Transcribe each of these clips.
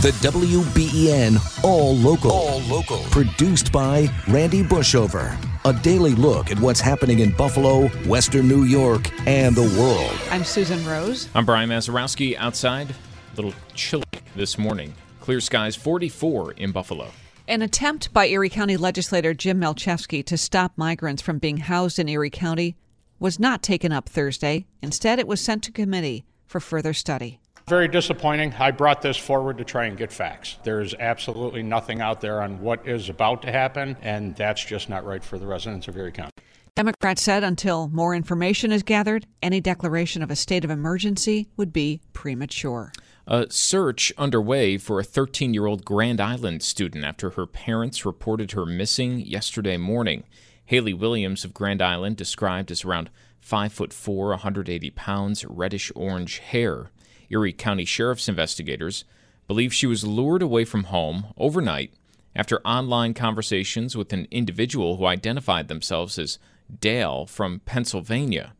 The WBEN All Local. All Local. Produced by Randy Bushover. A daily look at what's happening in Buffalo, Western New York, and the world. I'm Susan Rose. I'm Brian Mazurowski outside. A little chilly this morning. Clear skies 44 in Buffalo. An attempt by Erie County legislator Jim Malczewski to stop migrants from being housed in Erie County was not taken up Thursday. Instead, it was sent to committee for further study. Very disappointing. I brought this forward to try and get facts. There's absolutely nothing out there on what is about to happen, and that's just not right for the residents of Erie County. Democrats said until more information is gathered, any declaration of a state of emergency would be premature. A search underway for a 13 year old Grand Island student after her parents reported her missing yesterday morning. Haley Williams of Grand Island, described as around 5 foot 4, 180 pounds, reddish orange hair. Erie County Sheriff's investigators believe she was lured away from home overnight after online conversations with an individual who identified themselves as Dale from Pennsylvania.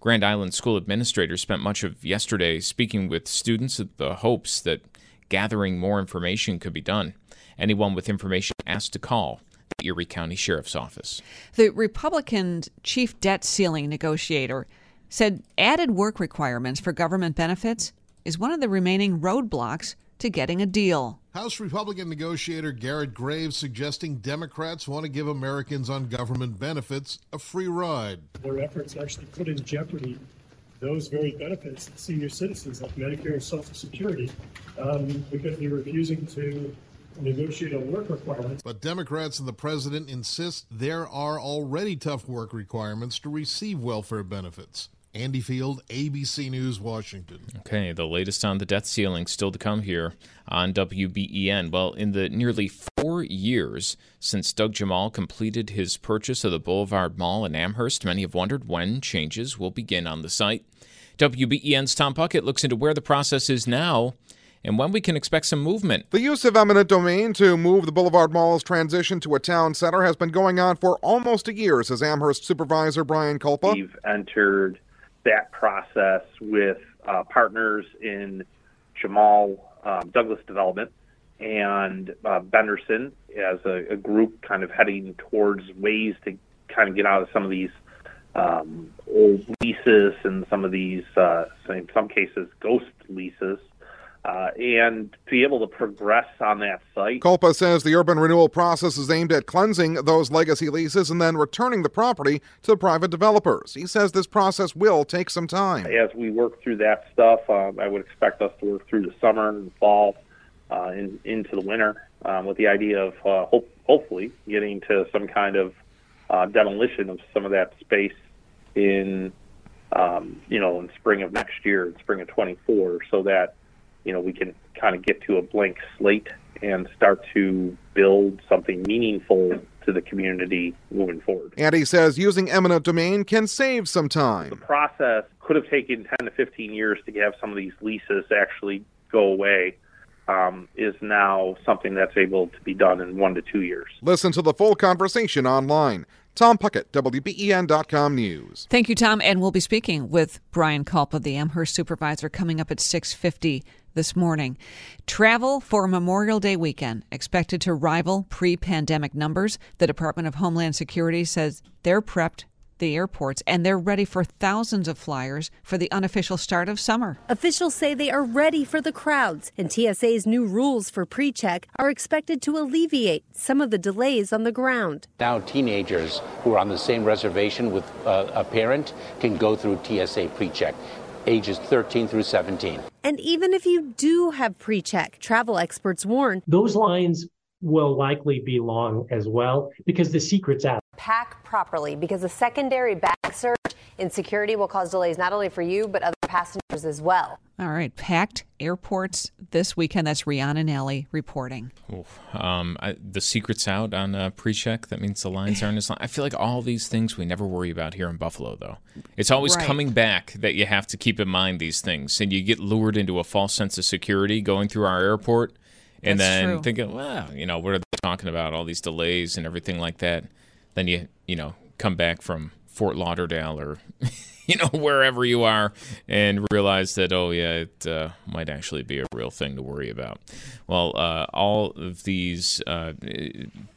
Grand Island school administrators spent much of yesterday speaking with students with the hopes that gathering more information could be done. Anyone with information asked to call the Erie County Sheriff's Office. The Republican chief debt ceiling negotiator said added work requirements for government benefits is one of the remaining roadblocks to getting a deal. House Republican negotiator Garrett Graves suggesting Democrats want to give Americans on government benefits a free ride. Their efforts actually put in jeopardy those very benefits that senior citizens like Medicare and Social Security um, because they're refusing to negotiate on work requirements. But Democrats and the president insist there are already tough work requirements to receive welfare benefits. Andy Field, ABC News, Washington. Okay, the latest on the debt ceiling still to come here on WBEN. Well, in the nearly four years since Doug Jemal completed his purchase of the Boulevard Mall in Amherst, many have wondered when changes will begin on the site. WBEN's Tom Puckett looks into where the process is now and when we can expect some movement. The use of eminent domain to move the Boulevard Mall's transition to a town center has been going on for almost a year, says Amherst Supervisor Brian Kulpa. We've entered that process with uh, partners in Jemal um, Douglas Development and uh, Benderson as a, a, group kind of heading towards ways to kind of get out of some of these um, old leases and some of these, uh, in some cases, ghost leases uh, and be able to progress on that site. Kulpa says the urban renewal process is aimed at cleansing those legacy leases and then returning the property to private developers. He says this process will take some time. As we work through that stuff, uh, I would expect us to work through the summer and fall uh, in, into the winter um, with the idea of uh, hope, hopefully getting to some kind of uh, demolition of some of that space in, um, you know, in spring of next year, in spring of 24, so that you know, we can kind of get to a blank slate and start to build something meaningful to the community moving forward. And he says using eminent domain can save some time. The process could have taken 10 to 15 years to have some of these leases actually go away. Um, is now something that's able to be done in one to two years. Listen to the full conversation online. Tom Puckett, WBEN.com News. Thank you, Tom. And we'll be speaking with Brian Kulpa, the Amherst supervisor, coming up at 650 this morning. Travel for Memorial Day weekend expected to rival pre pandemic numbers. The Department of Homeland Security says they're prepped the airports and they're ready for thousands of flyers for the unofficial start of summer. Officials say they are ready for the crowds, and TSA's new rules for pre check are expected to alleviate some of the delays on the ground. Now, teenagers who are on the same reservation with uh, a parent can go through TSA pre check ages 13 through 17. And even if you do have pre check, travel experts warn those lines will likely be long as well because the secret's out. Pack properly because a secondary bag search in security will cause delays not only for you but other passengers as well. All right, packed airports this weekend. That's Rhiannon Ally reporting. Um, I, the secret's out on uh, pre-check. That means the lines aren't as long. I feel like all these things we never worry about here in Buffalo, though. It's always Right. coming back that you have to keep in mind these things, and you get lured into a false sense of security going through our airport, and That's then true. thinking, well, you know, what are they talking about? All these delays and everything like that. Then you, you know, come back from Fort Lauderdale or you know, wherever you are, and realize that, oh, yeah, it uh, might actually be a real thing to worry about. Well, uh, all of these uh,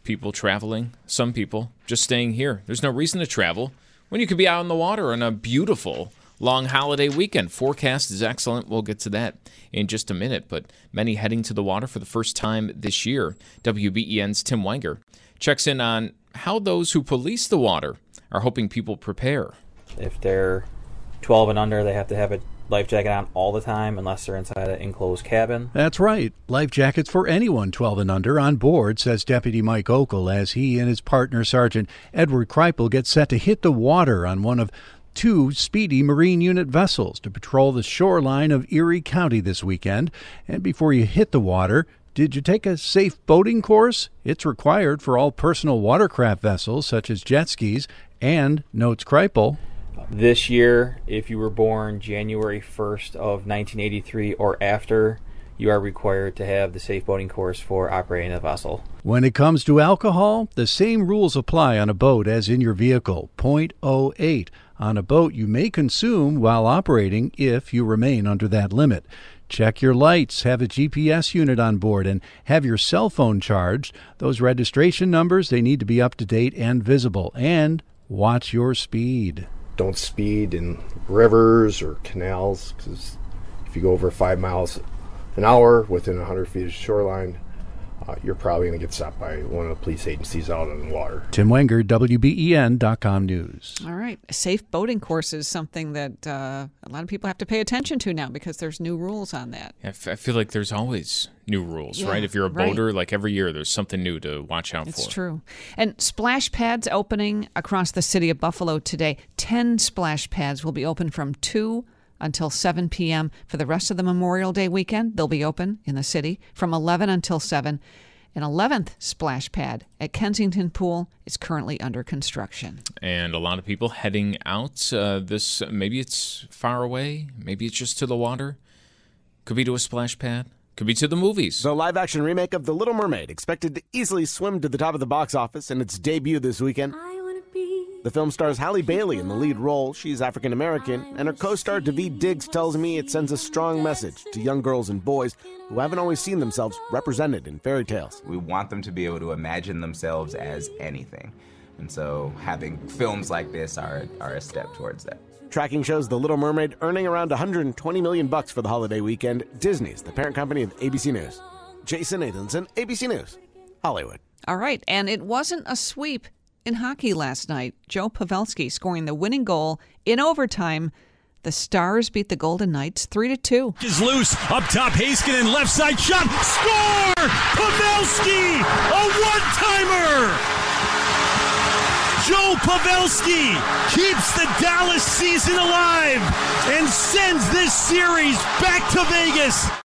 people traveling, some people just staying here. There's no reason to travel when you could be out on the water on a beautiful long holiday weekend. Forecast is excellent. We'll get to that in just a minute, but many heading to the water for the first time this year. WBEN's Tim Wenger checks in on how those who police the water are hoping people prepare. If they're 12 and under, they have to have a life jacket on all the time unless they're inside an enclosed cabin. That's right. Life jackets for anyone 12 and under on board, says Deputy Mike Okel, as he and his partner, Sergeant Edward Kreipel, get set to hit the water on one of two speedy Marine Unit vessels to patrol the shoreline of Erie County this weekend. And before you hit the water, did you take a safe boating course? It's required for all personal watercraft vessels such as jet skis and notes Kreipel. This year, if you were born January 1st of 1983 or after, you are required to have the safe boating course for operating a vessel. When it comes to alcohol, the same rules apply on a boat as in your vehicle 0.08 on a boat you may consume while operating if you remain under that limit. Check your lights, have a GPS unit on board, and have your cell phone charged. Those registration numbers, they need to be up to date and visible. And watch your speed. Don't speed in rivers or canals because if you go over five miles an hour within 100 feet of shoreline, uh, you're probably going to get stopped by one of the police agencies out on the water. Tim Wenger, WBEN.com News. All right. Safe boating course is something that uh, a lot of people have to pay attention to now because there's new rules on that. I, f- I feel like there's always new rules, Yeah, right? If you're a right. boater, like every year, there's something new to watch out It's for. true. And splash pads opening across the city of Buffalo today. 10 splash pads will be open from 2 until 7 p.m. For the rest of the Memorial Day weekend, they'll be open in the city from 11 until 7. An 11th splash pad at Kensington Pool is currently under construction. and a lot of people heading out. Uh, this maybe it's far away, maybe it's just to the water. Could be to a splash pad. Could be to the movies. The live action remake of The Little Mermaid, expected to easily swim to the top of the box office in its debut this weekend. The film stars Halle Bailey in the lead role. She's African American, and her co star Daveed Diggs tells me it sends a strong message to young girls and boys who haven't always seen themselves represented in fairy tales. We want them to be able to imagine themselves as anything. And so having films like this are, are a step towards that. Tracking shows The Little Mermaid earning around 120 million bucks for the holiday weekend. Disney's the parent company of ABC News. Jason Nathanson, ABC News, Hollywood. All right, and it wasn't a sweep in hockey last night. Joe Pavelski scoring the winning goal in overtime. The Stars beat the Golden Knights 3 to 2. is loose up top. Heiskanen left side shot. Score! Pavelski, a one-timer. Joe Pavelski keeps the Dallas season alive and sends this series back to Vegas.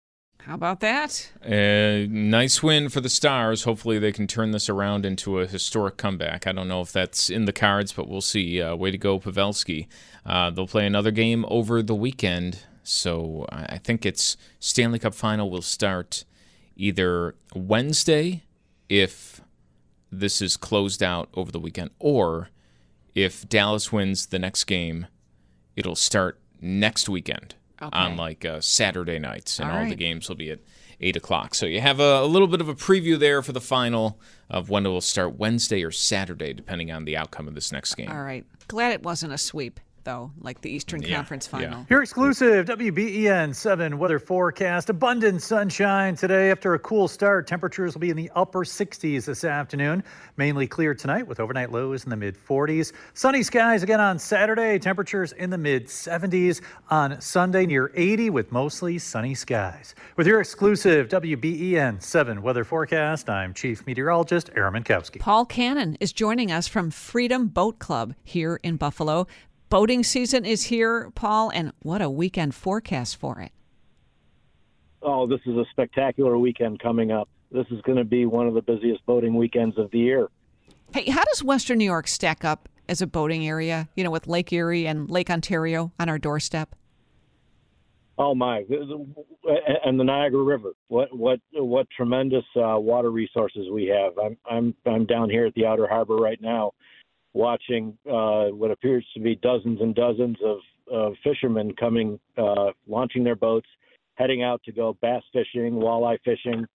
How about that? A nice win for the Stars. Hopefully, they can turn this around into a historic comeback. I don't know if that's in the cards, but we'll see. Uh, way to go, Pavelski. Uh, they'll play another game over the weekend, so I think it's Stanley Cup final will start either Wednesday if this is closed out over the weekend, or if Dallas wins the next game, it'll start next weekend on like uh, Saturday nights, and All all, the games will be at eight o'clock. So you have a, a little bit of a preview there for the final of when it will start Wednesday or Saturday, depending on the outcome of this next game. All right. Glad it wasn't a sweep, though, like the Eastern Yeah, Conference yeah. final. Your exclusive WBEN 7 weather forecast. Abundant sunshine today after a cool start. Temperatures will be in the upper 60s this afternoon. Mainly clear tonight with overnight lows in the mid 40s. Sunny skies again on Saturday. Temperatures in the mid 70s. On Sunday, near 80 with mostly sunny skies. With your exclusive WBEN 7 weather forecast, I'm Chief Meteorologist Aaron Mentkowski. Paul Canon is joining us from Freedom Boat Club here in Buffalo. Boating season is here, Paul, and what a weekend forecast for it. Oh, this is a spectacular weekend coming up. This is going to be one of the busiest boating weekends of the year. Hey, how does Western New York stack up as a boating area, you know, with Lake Erie and Lake Ontario on our doorstep? Oh my! And the Niagara River. What what what tremendous uh, water resources we have. I'm I'm I'm down here at the Outer Harbor right now, watching uh, what appears to be dozens and dozens of, of fishermen coming, uh, launching their boats, heading out to go bass fishing, walleye fishing.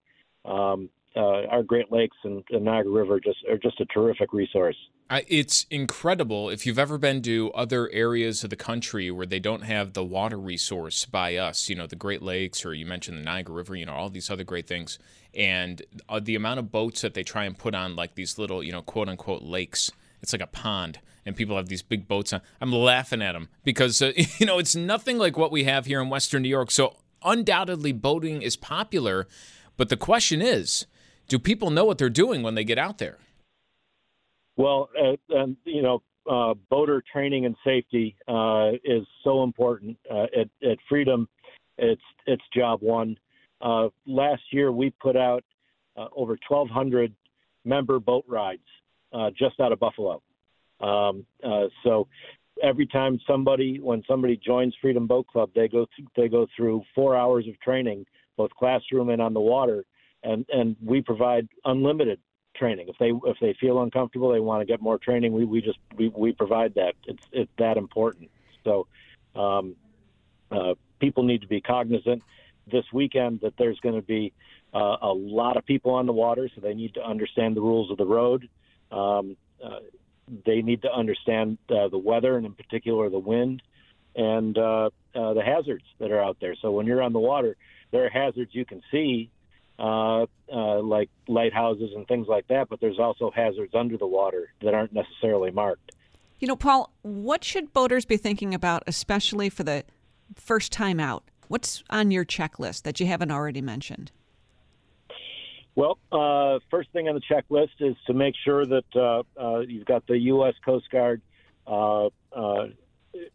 Um, uh, our Great Lakes and, and, Niagara River just are just a terrific resource. it's incredible if you've ever been to other areas of the country where they don't have the water resource by us. You know, the Great Lakes, or you mentioned the Niagara River. You know, all these other great things, and uh, the amount of boats that they try and put on like these little, you know, quote unquote lakes. It's like a pond, and people have these big boats on. I'm laughing at them because uh, you know it's nothing like what we have here in Western New York. So undoubtedly, boating is popular, but the question is do people know what they're doing when they get out there? Well, uh, you know, uh, boater training and safety uh, is so important uh, at, at, Freedom. It's it's job one. Uh, last year, we put out uh, over 1,200 member boat rides just out of Buffalo. Um, so every time somebody, when somebody joins Freedom Boat Club, they go th- they go through four hours of training, both classroom and on the water and and we provide unlimited training. If they if they feel uncomfortable, they want to get more training. We we just we, we provide that. It's it's that important. So um, uh, people need to be cognizant this weekend that there's going to be uh, a lot of people on the water, so they need to understand the rules of the road. Um, uh, they need to understand uh, the weather and in particular the wind and uh, uh, the hazards that are out there. So when you're on the water, there are hazards you can see uh, uh, like lighthouses and things like that, but there's also hazards under the water that aren't necessarily marked. You know, Paul, what should boaters be thinking about, especially for the first time out? What's on your checklist that you haven't already mentioned? Well, uh, first thing on the checklist is to make sure that uh, uh, you've got the U.S. Coast Guard uh, uh,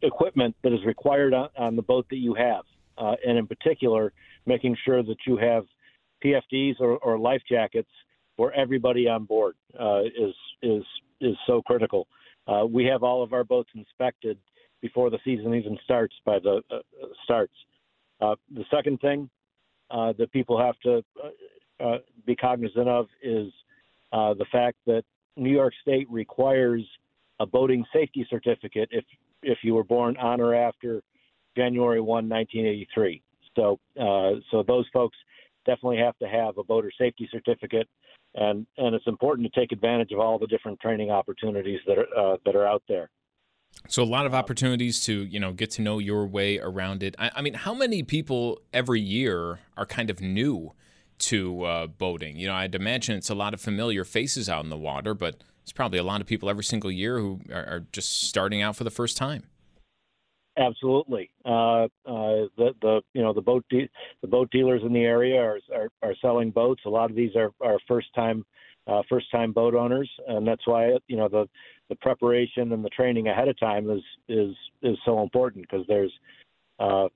equipment that is required on, on, the boat that you have, and in particular, making sure that you have PFDs or, or life jackets for everybody on board is is is so critical. We have all of our boats inspected before the season even starts by the uh, starts. Uh, the second thing uh, that people have to uh, be cognizant of is the fact that New York State requires a boating safety certificate if if you were born on or after January 1, 1983. So so those folks definitely have to have a boater safety certificate, and and it's important to take advantage of all the different training opportunities that are uh, that are out there. So a lot of opportunities to you know get to know your way around it. I, I mean, how many people every year are kind of new to uh, boating? You know, I'd imagine it's a lot of familiar faces out in the water, but it's probably a lot of people every single year who are, are just starting out for the first time. Absolutely. Uh, uh, the the you know the boat de- the boat dealers in the area are, are, are selling boats. A lot of these are, are first time uh, first time boat owners, and that's why you know the the preparation and the training ahead of time is is is so important because there's uh,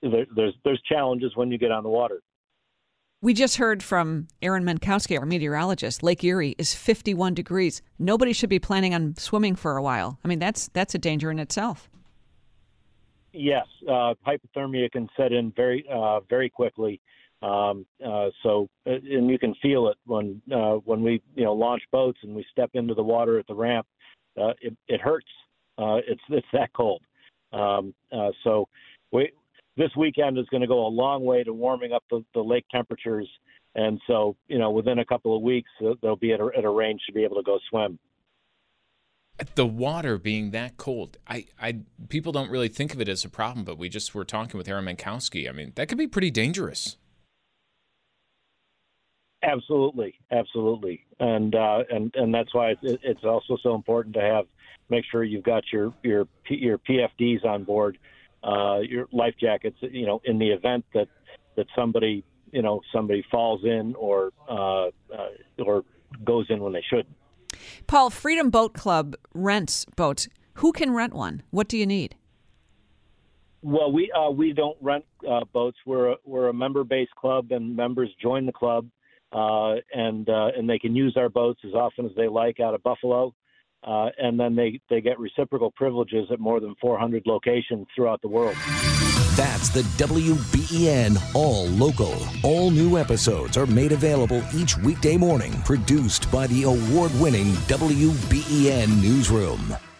there, there's there's challenges when you get on the water. We just heard from Aaron Mentkowski, our meteorologist. Lake Erie is 51 degrees. Nobody should be planning on swimming for a while. I mean, that's that's a danger in itself. Yes, uh, hypothermia can set in very uh, very quickly. Um, uh, so, uh, and you can feel it when uh, when we you know launch boats and we step into the water at the ramp. Uh, it, it hurts. it's it's that cold. Um, so, we this weekend is going to go a long way to warming up the, the lake temperatures. And so, you know, within a couple of weeks, they'll be at a, at a range to be able to go swim the water being that cold, I, I people don't really think of it as a problem, but we just were talking with Aaron Mentkowski. I mean, that could be pretty dangerous. Absolutely, absolutely, and uh, and and that's why it's, it's also so important to have make sure you've got your your your PFDs on board, uh, your life jackets. You know, in the event that that somebody you know somebody falls in or uh, uh or goes in when they shouldn't. Paul, Freedom Boat Club rents boats. Who can rent one? What do you need? Well, we uh, we don't rent uh, boats. We're a, we're a member based club, and members join the club, uh, and uh, and they can use our boats as often as they like out of Buffalo, uh, and then they they get reciprocal privileges at more than 400 locations throughout the world. That's the WBEN All Local. All new episodes are made available each weekday morning, produced by the award winning WBEN Newsroom.